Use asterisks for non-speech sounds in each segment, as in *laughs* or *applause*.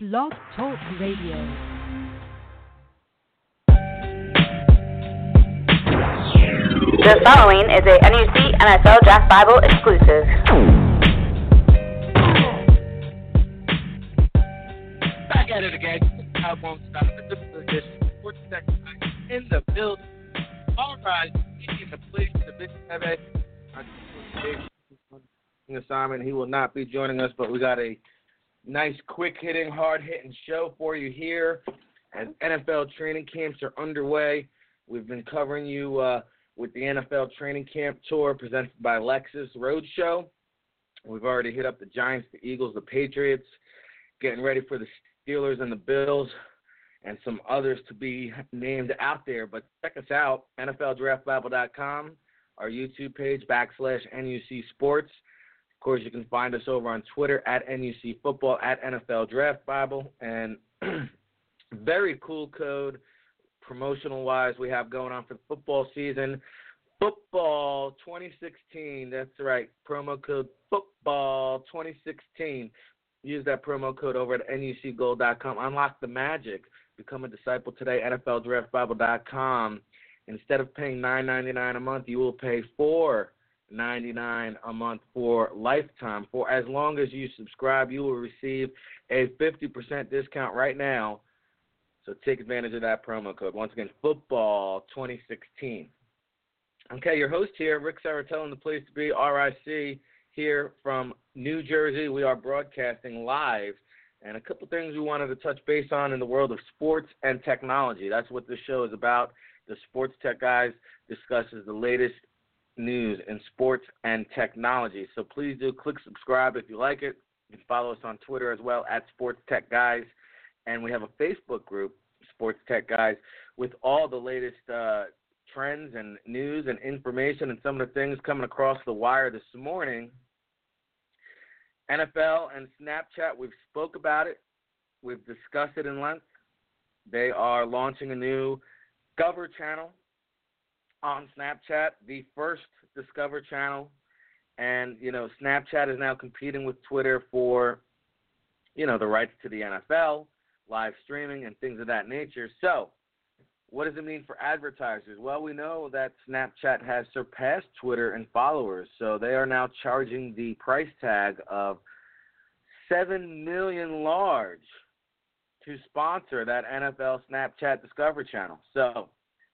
Blog Talk Radio. The following is a NUC NFL Draft Bible exclusive. Back at it again. I won't stop. This is edition of Sports Tech in the building. All right, in the place, the big heavy. Assignment. He will not be joining us, but we got a nice, quick hitting, hard hitting show for you here. As NFL training camps are underway, we've been covering you uh, with the NFL training camp tour presented by Lexus Roadshow. We've already hit up the Giants, the Eagles, the Patriots, getting ready for the Steelers and the Bills, and some others to be named out there. But check us out, NFLDraftBible.com, our YouTube page, backslash NUC Sports. Of course, you can find us over on Twitter at NUC Football, at NFL Draft Bible, and *clears throat* very cool code promotional wise we have going on for the football season. Football 2016. That's right. Promo code football 2016. Use that promo code over at nucgold.com. Unlock the magic. Become a disciple today. NFLDraftBible.com. Instead of paying $9.99 a month, you will pay four ninety nine a month for lifetime. For as long as you subscribe, you will receive a fifty percent discount right now. So take advantage of that promo code. Once again, football twenty sixteen. Okay, your host here, Rick Serritella, the place to be, RIC, here from New Jersey. We are broadcasting live. And a couple things we wanted to touch base on in the world of sports and technology. That's what this show is about. The Sports Tech Guys discusses the latest news in sports and technology. So please do click subscribe if you like it. You can follow us on Twitter as well at Sports Tech Guys, and we have a Facebook group, Sports Tech Guys, with all the latest uh, trends and news and information and some of the things coming across the wire this morning. NFL and Snapchat, we've spoke about it. We've discussed it in length. They are launching a new Discover channel on Snapchat, the first Discover channel, and you know Snapchat is now competing with Twitter for you know the rights to the NFL, live streaming, and things of that nature. So, what does it mean for advertisers? Well, we know that Snapchat has surpassed Twitter in followers, so they are now charging the price tag of seven million large to sponsor that NFL Snapchat Discover channel. So,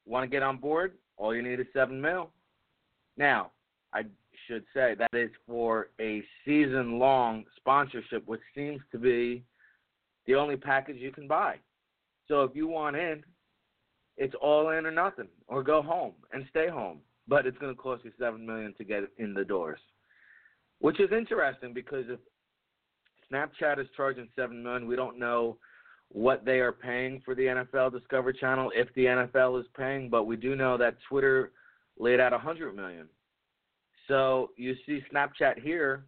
want to get on board? All you need is seven mil. Now, I should say that is for a season long sponsorship, which seems to be the only package you can buy. So if you want in, it's all in or nothing, or go home and stay home. But it's going to cost you seven million to get in the doors, which is interesting because if Snapchat is charging seven million, we don't know what they are paying for the NFL Discover channel if the NFL is paying, but we do know that Twitter laid out 100 million. So you see Snapchat here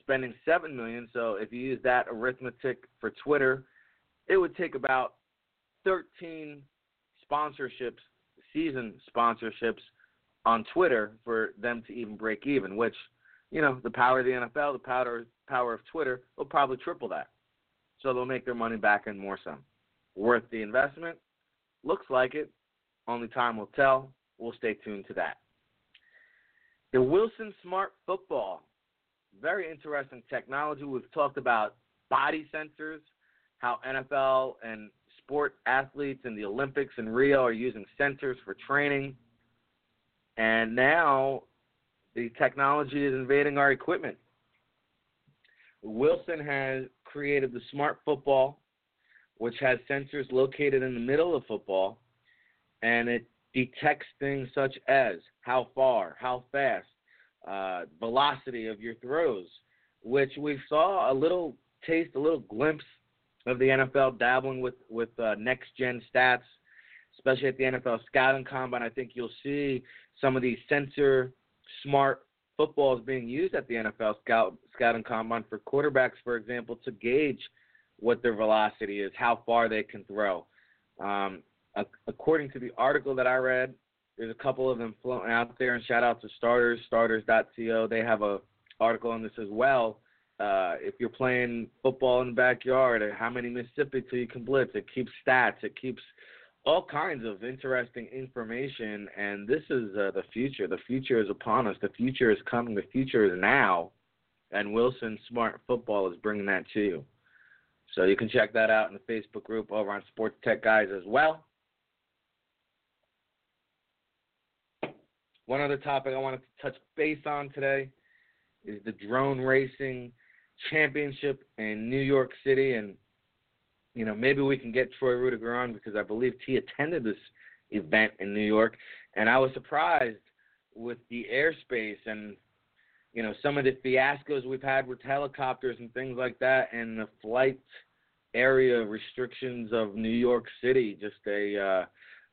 spending 7 million, so if you use that arithmetic for Twitter, it would take about 13 sponsorships, season sponsorships on Twitter for them to even break even, which, you know, the power of the NFL, the power power of Twitter will probably triple that so they'll make their money back and more some. Worth the investment? Looks like it. Only time will tell. We'll stay tuned to that. The Wilson Smart Football. Very interesting technology. We've talked about body sensors, how NFL and sport athletes in the Olympics and Rio are using sensors for training. And now the technology is invading our equipment. Wilson has created the Smart Football, which has sensors located in the middle of football, and it detects things such as how far, how fast, uh, velocity of your throws, which we saw a little taste, a little glimpse of the NFL dabbling with with uh, next gen stats, especially at the NFL scouting combine. I think you'll see some of these sensor smart football is being used at the NFL scout scouting combine for quarterbacks, for example, to gauge what their velocity is, how far they can throw. Um, according to the article that I read, there's a couple of them floating out there, and shout out to Starters, starters.co. They have a article on this as well uh, if you're playing football in the backyard, how many Mississippi till you can blitz. It keeps stats. It keeps all kinds of interesting information. And this is uh, the future. The future is upon us. The future is coming. The future is now. And Wilson Smart Football is bringing that to you. So you can check that out in the Facebook group over on Sports Tech Guys as well. One other topic I wanted to touch base on today is the drone racing championship in New York City, and you know maybe we can get Troy Rudiger on because I believe he attended this event in New York, and I was surprised with the airspace and you know some of the fiascos we've had with helicopters and things like that, and the flight area restrictions of New York City. Just a uh,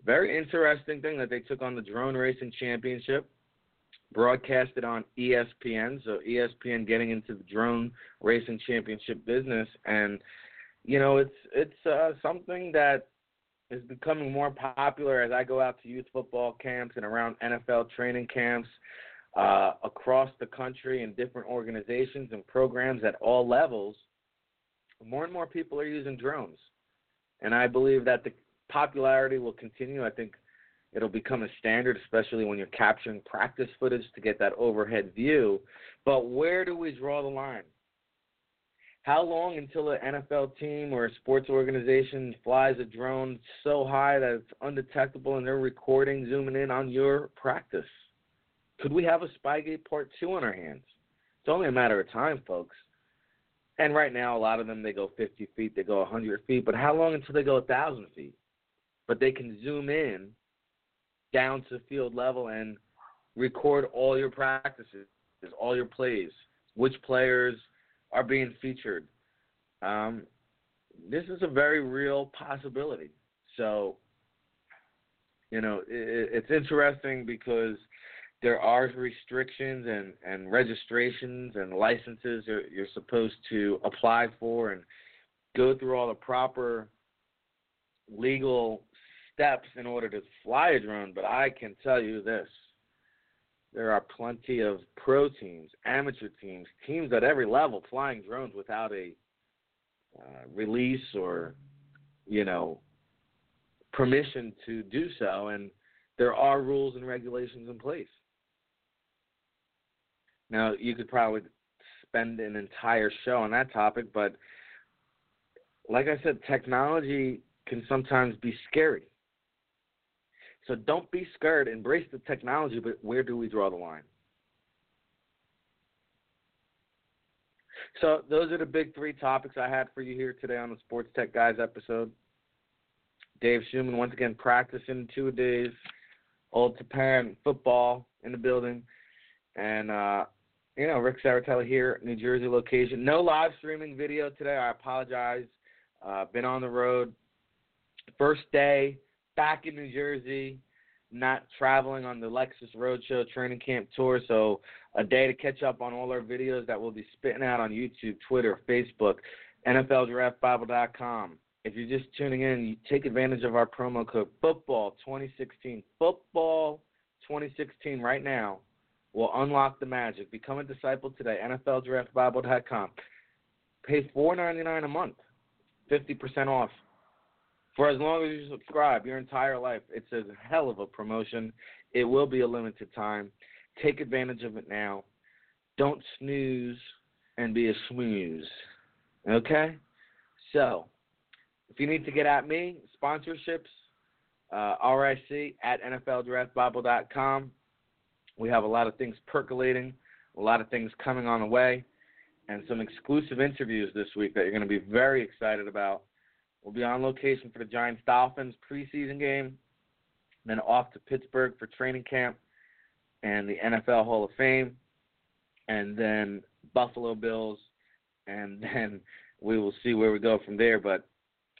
very interesting thing that they took on the drone racing championship broadcasted on ESPN. So ESPN getting into the drone racing championship business, and you know it's it's uh, something that is becoming more popular as I go out to youth football camps and around NFL training camps uh, across the country in different organizations and programs at all levels. More and more people are using drones, and I believe that the popularity will continue. I think It'll become a standard, especially when you're capturing practice footage to get that overhead view. But where do we draw the line? How long until an NFL team or a sports organization flies a drone so high that it's undetectable and they're recording, zooming in on your practice? Could we have a Spygate Part 2 on our hands? It's only a matter of time, folks. And right now, a lot of them, they go 50 feet, they go 100 feet, but how long until they go 1,000 feet? But they can zoom in down to field level and record all your practices, all your plays, which players are being featured. Um, this is a very real possibility. So, you know, it, it's interesting because there are restrictions and, and registrations and licenses you're, you're supposed to apply for and go through all the proper legal steps in order to fly a drone, but I can tell you this. There are plenty of pro teams, amateur teams, teams at every level flying drones without a uh, release or, you know, permission to do so. And there are rules and regulations in place. Now, you could probably spend an entire show on that topic, but like I said, technology can sometimes be scary. So don't be scared. Embrace the technology, but where do we draw the line? So those are the big three topics I had for you here today on the Sports Tech Guys episode. Dave Schuman once again practicing two days. Old parent football in the building, and uh, you know Rick Serritella here, New Jersey location. No live streaming video today. I apologize. Uh, been on the road. First day back in New Jersey, not traveling on the Lexus Roadshow training camp tour. So a day to catch up on all our videos that we'll be spitting out on YouTube, Twitter, Facebook, NFLDraftBible.com. If you're just tuning in, take advantage of our promo code Football 2016. Football 2016 right now will unlock the magic. Become a disciple today. NFLDraftBible.com. Pay $4.99 a month, 50% off for as long as you subscribe your entire life. It's a hell of a promotion. It will be a limited time. Take advantage of it now. Don't snooze and be a smooze. Okay? So, if you need to get at me, sponsorships, uh, RIC at NFLDraftBible.com. We have a lot of things percolating, a lot of things coming on the way, and some exclusive interviews this week that you're going to be very excited about. We'll be on location for the Giants Dolphins preseason game, then off to Pittsburgh for training camp and the NFL Hall of Fame, and then Buffalo Bills, and *laughs* then we will see where we go from there. But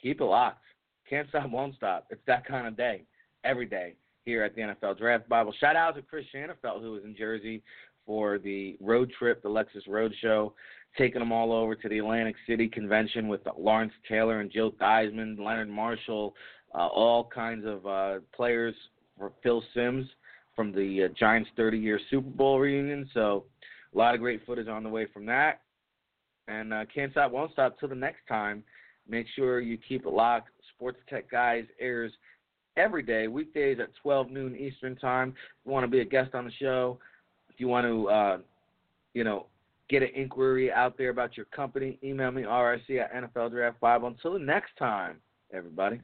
keep it locked. Can't stop, won't stop. It's that kind of day, every day here at the NFL Draft Bible. Shout out to Chris Shanafelt, who was in Jersey for the road trip, the Lexus Road Show, taking them all over to the Atlantic City convention with Lawrence Taylor and Joe Theismann, Leonard Marshall, uh, all kinds of uh, players for Phil Simms from the uh, Giants 30 year Super Bowl reunion. So a lot of great footage on the way from that. And uh, can't stop, won't stop. Till the next time, make sure you keep it locked. Sports Tech Guys airs every day, weekdays at 12 noon Eastern Time. If you want to be a guest on the show, you want to, uh, you know, get an inquiry out there about your company, email me, RIC at NFL Draft Bible. Until the next time, everybody.